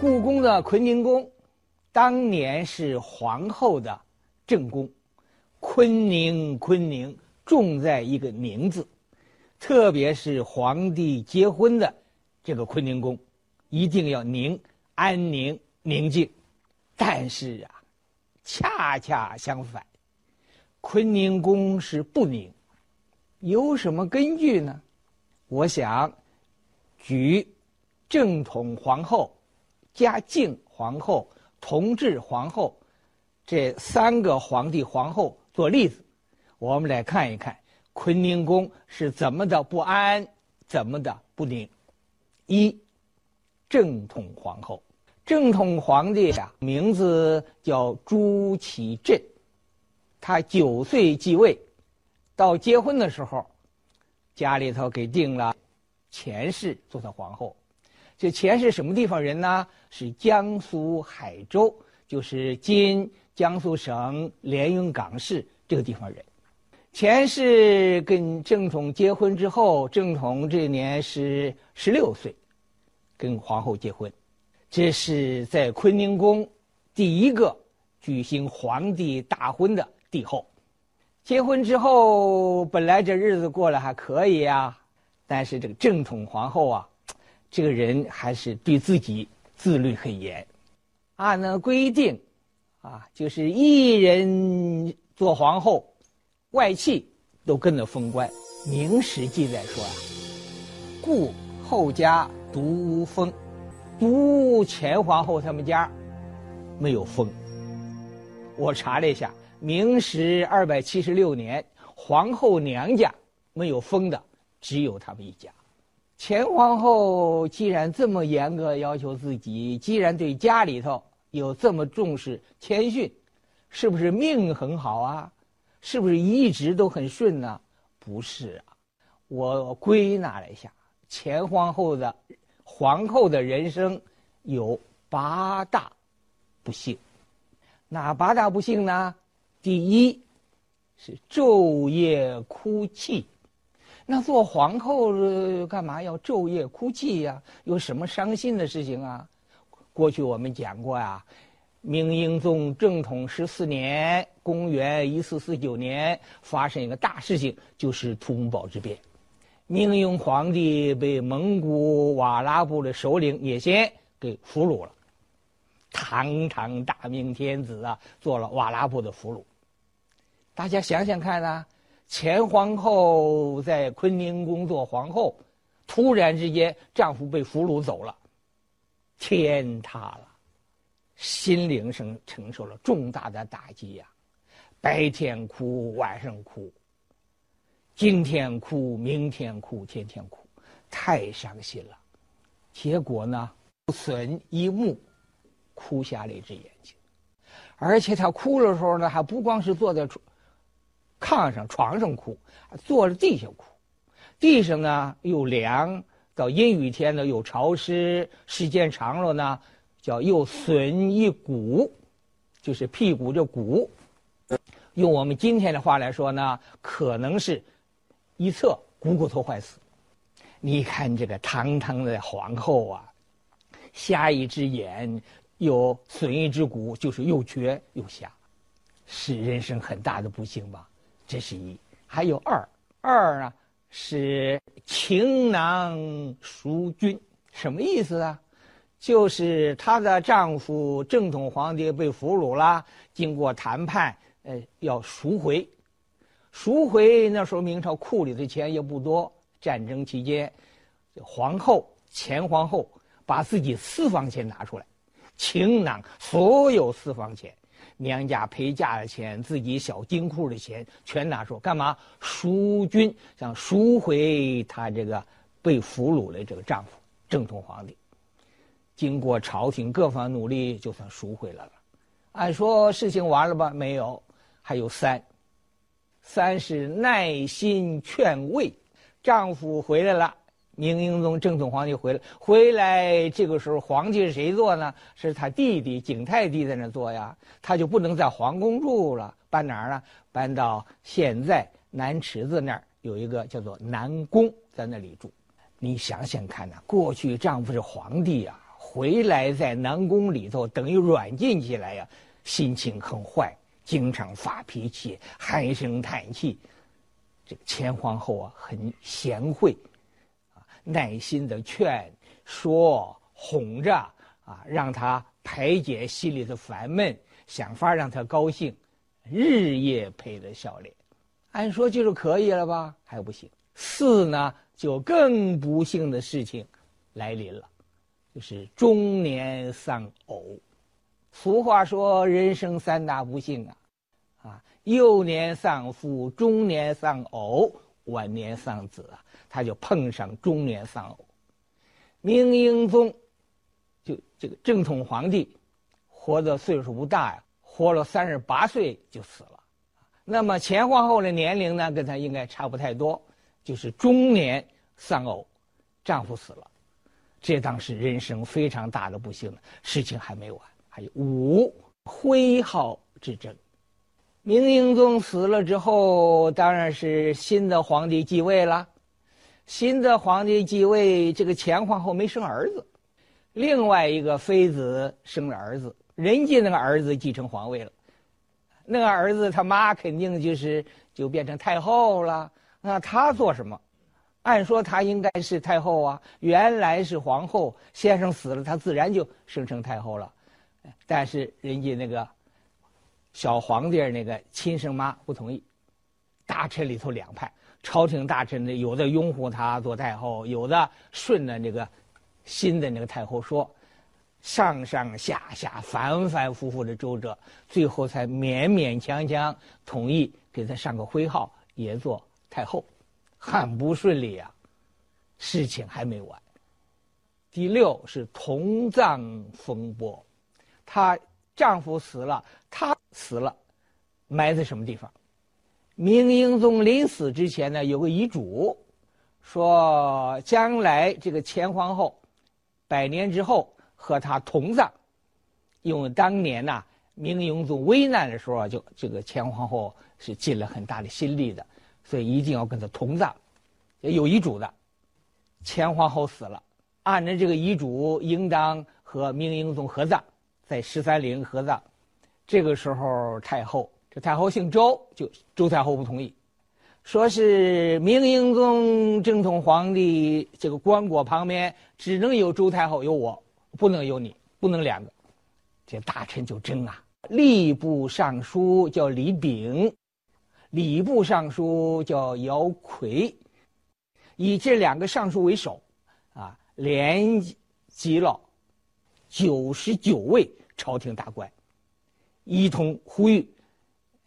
故宫的坤宁宫，当年是皇后的正宫，坤宁坤宁，重在一个“宁”字，特别是皇帝结婚的这个坤宁宫，一定要宁、安宁、宁静。但是啊，恰恰相反，坤宁宫是不宁，有什么根据呢？我想举正统皇后。嘉靖皇后、同治皇后这三个皇帝皇后做例子，我们来看一看坤宁宫是怎么的不安，怎么的不宁。一，正统皇后，正统皇帝呀，名字叫朱祁镇，他九岁继位，到结婚的时候，家里头给定了钱氏做他皇后。这钱是什么地方人呢？是江苏海州，就是今江苏省连云港市这个地方人。钱氏跟正统结婚之后，正统这年是十六岁，跟皇后结婚。这是在坤宁宫第一个举行皇帝大婚的帝后。结婚之后，本来这日子过得还可以啊，但是这个正统皇后啊。这个人还是对自己自律很严，按那规定，啊，就是一人做皇后，外戚都跟着封官。明史记载说啊，故后家独无封，独前皇后他们家没有封。我查了一下，明史二百七十六年，皇后娘家没有封的只有他们一家。前皇后既然这么严格要求自己，既然对家里头有这么重视谦逊，是不是命很好啊？是不是一直都很顺呢？不是啊，我归纳了一下，前皇后的皇后的人生有八大不幸。哪八大不幸呢？第一是昼夜哭泣。那做皇后干嘛要昼夜哭泣呀？有什么伤心的事情啊？过去我们讲过呀，明英宗正统十四年（公元一四四九年）发生一个大事情，就是土木堡之变，明英皇帝被蒙古瓦剌部的首领也先给俘虏了，堂堂大明天子啊，做了瓦剌部的俘虏。大家想想看啊。前皇后在坤宁宫做皇后，突然之间丈夫被俘虏走了，天塌了，心灵上承受了重大的打击呀，白天哭，晚上哭，今天哭，明天哭，天天哭，太伤心了。结果呢，损一目，哭瞎了一只眼睛，而且她哭的时候呢，还不光是坐在床。炕上、床上哭，坐在地下哭，地上呢又凉，到阴雨天呢又潮湿，时间长了呢，叫又损一骨，就是屁股这骨。用我们今天的话来说呢，可能是一侧股骨头坏死。你看这个堂堂的皇后啊，瞎一只眼，又损一只骨，就是又瘸又瞎，是人生很大的不幸吧。这是一，还有二，二呢是情囊赎君，什么意思啊？就是她的丈夫正统皇帝被俘虏了，经过谈判，呃，要赎回，赎回那时候明朝库里的钱也不多，战争期间，皇后前皇后把自己私房钱拿出来，情囊所有私房钱。娘家陪嫁的钱，自己小金库的钱，全拿出干嘛？赎君，想赎回她这个被俘虏的这个丈夫正统皇帝。经过朝廷各方努力，就算赎回来了。按说事情完了吧？没有，还有三。三是耐心劝慰，丈夫回来了。明英宗正统皇帝回来，回来这个时候，皇帝是谁做呢？是他弟弟景泰帝在那做呀。他就不能在皇宫住了，搬哪儿呢？搬到现在南池子那儿有一个叫做南宫，在那里住。你想想看呐，过去丈夫是皇帝呀，回来在南宫里头等于软禁起来呀，心情很坏，经常发脾气，唉声叹气。这个前皇后啊，很贤惠，耐心的劝说哄着啊，让他排解心里的烦闷，想法让他高兴，日夜陪着笑脸。按说就是可以了吧，还不行。四呢，就更不幸的事情来临了。就是中年丧偶，俗话说人生三大不幸啊，啊，幼年丧父，中年丧偶，晚年丧子啊，他就碰上中年丧偶。明英宗，就这个正统皇帝，活的岁数不大呀，活了三十八岁就死了。那么前皇后的年龄呢，跟他应该差不太多，就是中年丧偶，丈夫死了。这当是人生非常大的不幸事情还没完，还有五徽号之争。明英宗死了之后，当然是新的皇帝继位了。新的皇帝继位，这个前皇后没生儿子，另外一个妃子生了儿子，人家那个儿子继承皇位了，那个儿子他妈肯定就是就变成太后了。那他做什么？按说她应该是太后啊，原来是皇后，先生死了，她自然就升成太后了。但是人家那个小皇帝那个亲生妈不同意。大臣里头两派，朝廷大臣呢，有的拥护她做太后，有的顺着那个新的那个太后说，上上下下反反复复的周折，最后才勉勉强强同意给她上个徽号，也做太后。很不顺利呀，事情还没完。第六是同葬风波，她丈夫死了，她死了，埋在什么地方？明英宗临死之前呢，有个遗嘱，说将来这个前皇后百年之后和她同葬，因为当年呐，明英宗危难的时候，就这个前皇后是尽了很大的心力的。所以一定要跟他同葬，有遗嘱的。前皇后死了，按照这个遗嘱，应当和明英宗合葬，在十三陵合葬。这个时候，太后太后姓周，就周太后不同意，说是明英宗正统皇帝这个棺椁旁边只能有周太后，有我，不能有你，不能两个。这大臣就争啊，吏部尚书叫李炳。礼部尚书叫姚奎，以这两个尚书为首，啊，连集了九十九位朝廷大官，一同呼吁，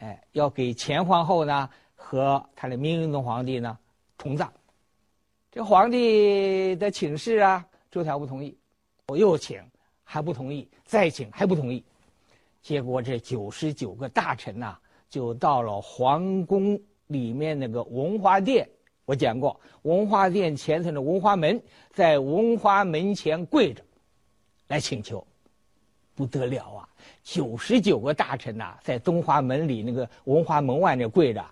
哎，要给前皇后呢和他的明英宗皇帝呢同葬。这皇帝的请示啊，周条不同意，我又请还不同意，再请还不同意，结果这九十九个大臣呐。就到了皇宫里面那个文华殿，我讲过，文华殿前头的文华门，在文华门前跪着，来请求，不得了啊！九十九个大臣呐，在东华门里那个文华门外那跪着，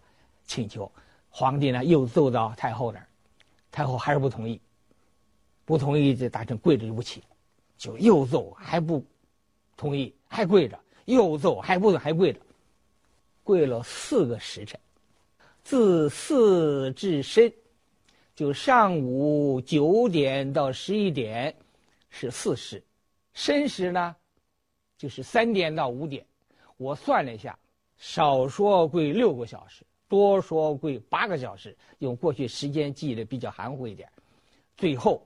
请求，皇帝呢又奏到太后那儿，太后还是不同意，不同意，这大臣跪着就不起，就又奏还不同意，还跪着，又奏还不还跪着。跪了四个时辰，自巳至申，就上午九点到十一点，是巳时；申时呢，就是三点到五点。我算了一下，少说跪六个小时，多说跪八个小时。用过去时间记的比较含糊一点。最后，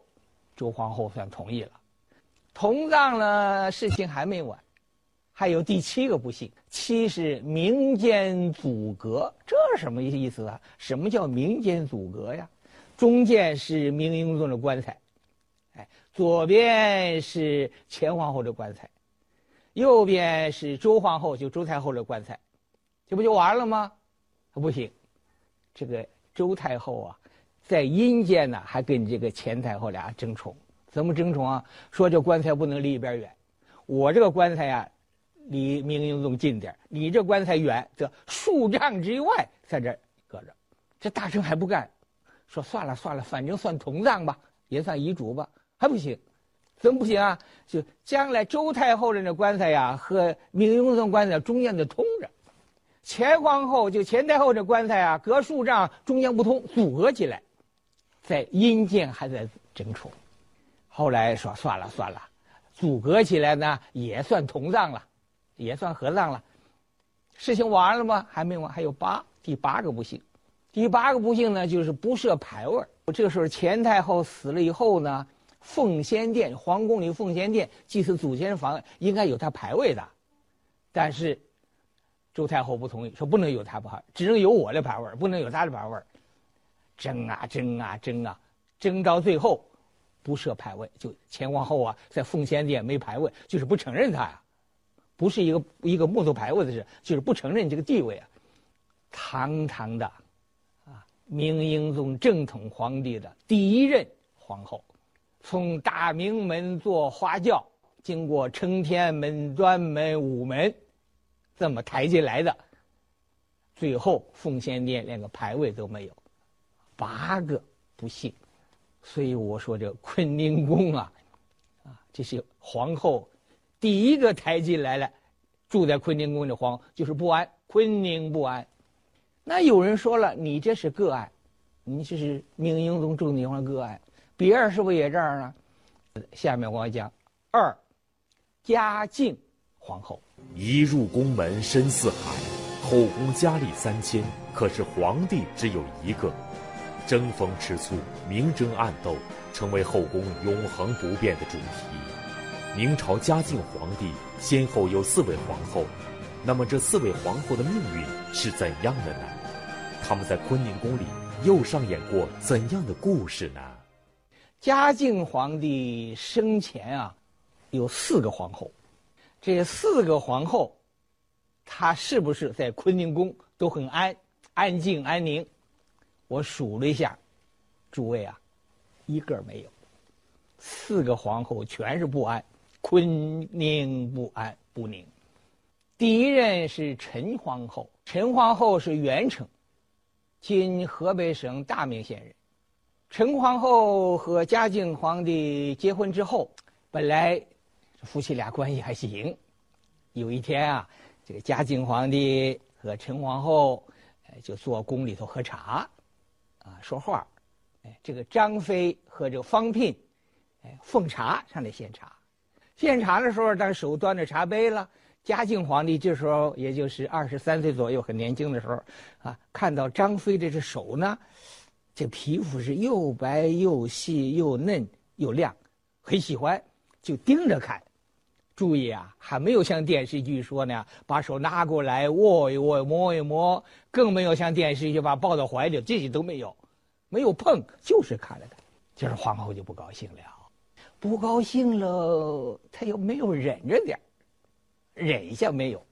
周皇后算同意了，同葬了，事情还没完。还有第七个不幸，七是民间阻隔，这什么意思啊？什么叫民间阻隔呀？中间是明英宗的棺材，哎，左边是前皇后的棺材，右边是周皇后就周太后的棺材，这不就完了吗？不行，这个周太后啊，在阴间呢，还跟这个前太后俩争宠，怎么争宠啊？说这棺材不能离一边远，我这个棺材呀。离明英宗近点你这棺材远，则数丈之外，在这搁着。这大臣还不干，说算了算了，反正算同葬吧，也算遗嘱吧，还不行。怎么不行啊？就将来周太后的那棺材呀，和明英宗棺材中间得通着。前皇后就前太后这棺材啊，隔数丈中间不通，阻隔起来，在阴间还在争宠。后来说算了算了，阻隔起来呢也算同葬了，也算合葬了。事情完了吗？还没完，还有八第八个不幸。第八个不幸呢，就是不设牌位。这个时候前太后死了以后呢，奉先殿皇宫里奉先殿祭祀祖先房应该有他牌位的，但是。周太后不同意，说不能有他牌，只能有我的牌位，不能有他的牌位。争啊争啊争啊，争到最后，不设牌位，就前皇后啊，在奉先殿没牌位，就是不承认他呀，不是一个一个木头牌位的事，就是不承认这个地位啊。堂堂的，啊，明英宗正统皇帝的第一任皇后，从大明门坐花轿，经过承天门、端门、午门。这么抬进来的，最后奉先殿连个牌位都没有，八个不幸，所以我说这坤宁宫啊，啊，这是皇后第一个抬进来了，住在坤宁宫的皇就是不安，坤宁不安。那有人说了，你这是个案，你这是明英宗重地方个案，别人是不是也这样呢？下面我讲二，嘉靖皇后。一入宫门深似海，后宫佳丽三千，可是皇帝只有一个，争风吃醋、明争暗斗，成为后宫永恒不变的主题。明朝嘉靖皇帝先后有四位皇后，那么这四位皇后的命运是怎样的呢？他们在坤宁宫里又上演过怎样的故事呢？嘉靖皇帝生前啊，有四个皇后。这四个皇后，她是不是在坤宁宫都很安安静安宁？我数了一下，诸位啊，一个没有。四个皇后全是不安，坤宁不安不宁。第一任是陈皇后，陈皇后是元城，今河北省大名县人。陈皇后和嘉靖皇帝结婚之后，本来。夫妻俩关系还行。有一天啊，这个嘉靖皇帝和陈皇后，就坐宫里头喝茶，啊，说话。哎，这个张飞和这个方聘，哎，奉茶上来献茶。献茶的时候，当手端着茶杯了。嘉靖皇帝这时候也就是二十三岁左右，很年轻的时候，啊，看到张飞这只手呢，这皮肤是又白又细又嫩又亮，很喜欢，就盯着看。注意啊，还没有像电视剧说呢，把手拿过来握一握、摸一摸，更没有像电视剧把抱到怀里，这些都没有，没有碰，就是看了看。这是皇后就不高兴了，不高兴了，她又没有忍着点忍一下没有，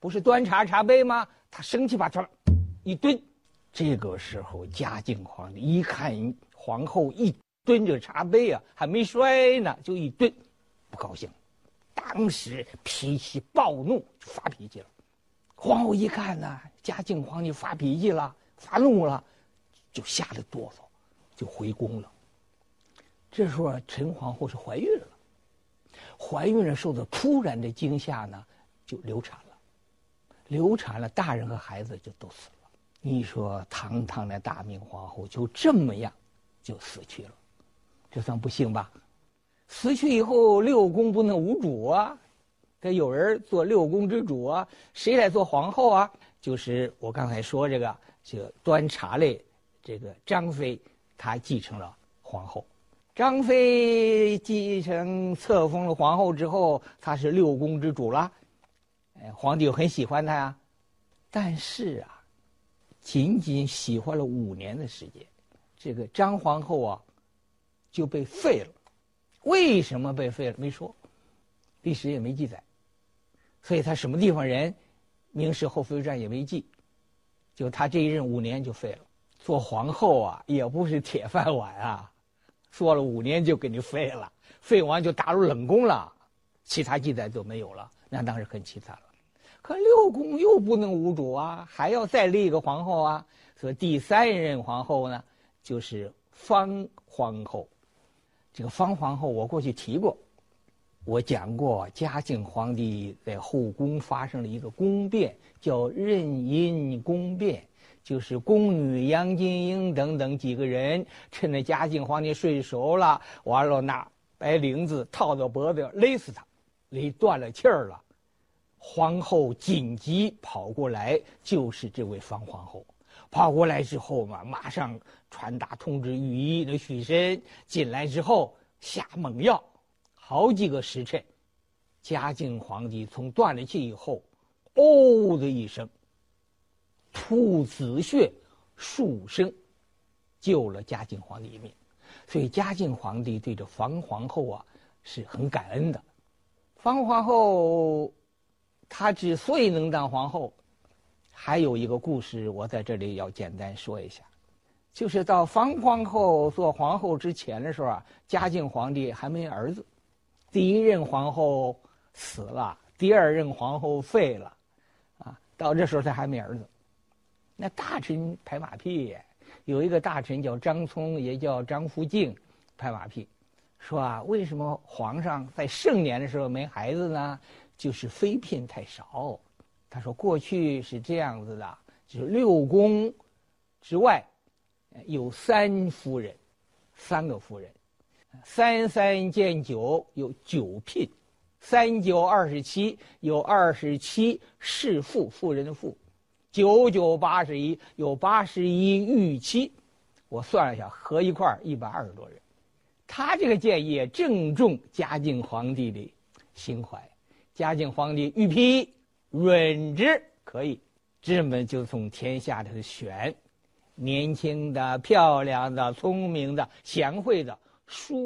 不是端茶茶杯吗？她生气把茶一蹲，这个时候嘉靖皇帝一看皇后一蹲着茶杯啊，还没摔呢，就一蹲，不高兴。当时脾气暴怒，发脾气了。皇后一看呢，嘉靖皇帝发脾气了，发怒了，就吓得哆嗦，就回宫了。这时候陈皇后是怀孕了，怀孕了受到突然的惊吓呢，就流产了。流产了，大人和孩子就都死了。你说堂堂的大明皇后就这么样，就死去了，这算不幸吧？死去以后，六宫不能无主啊，得有人做六宫之主啊。谁来做皇后啊？就是我刚才说这个，就端茶类这个张妃，她继承了皇后。张妃继承册封了皇后之后，她是六宫之主了，哎，皇帝又很喜欢她呀。但是啊，仅仅喜欢了五年的时间，这个张皇后啊就被废了。为什么被废了？没说，历史也没记载，所以他什么地方人，《明史后妃传》也没记，就他这一任五年就废了。做皇后啊，也不是铁饭碗啊，做了五年就给你废了，废完就打入冷宫了，其他记载都没有了，那当时很凄惨了。可六宫又不能无主啊，还要再立一个皇后啊，所以第三任皇后呢，就是方皇后。这个方皇后，我过去提过，我讲过，嘉靖皇帝在后宫发生了一个宫变，叫壬寅宫变，就是宫女杨金英等等几个人，趁着嘉靖皇帝睡熟了，完了拿白绫子套到脖子勒死他，勒断了气儿了。皇后紧急跑过来，就是这位方皇后。跑过来之后嘛，马上传达通知御医的许身进来之后下猛药，好几个时辰，嘉靖皇帝从断了气以后，哦的一声，吐紫血数升，救了嘉靖皇帝一命。所以嘉靖皇帝对这方皇后啊是很感恩的。方皇后她之所以能当皇后。还有一个故事，我在这里要简单说一下，就是到方皇后做皇后之前的时候啊，嘉靖皇帝还没儿子，第一任皇后死了，第二任皇后废了，啊，到这时候他还没儿子，那大臣拍马屁，有一个大臣叫张聪，也叫张福敬，拍马屁，说啊，为什么皇上在盛年的时候没孩子呢？就是妃嫔太少。他说：“过去是这样子的，就是六宫之外有三夫人，三个夫人，三三见九有九嫔，三九二十七有二十七侍妇，妇人的妇，九九八十一有八十一御妻。我算了一下，合一块一百二十多人。他这个建议正中嘉靖皇帝的心怀，嘉靖皇帝御批。”允之可以，这么就从天下头选年轻的、漂亮的、聪明的、贤惠的书。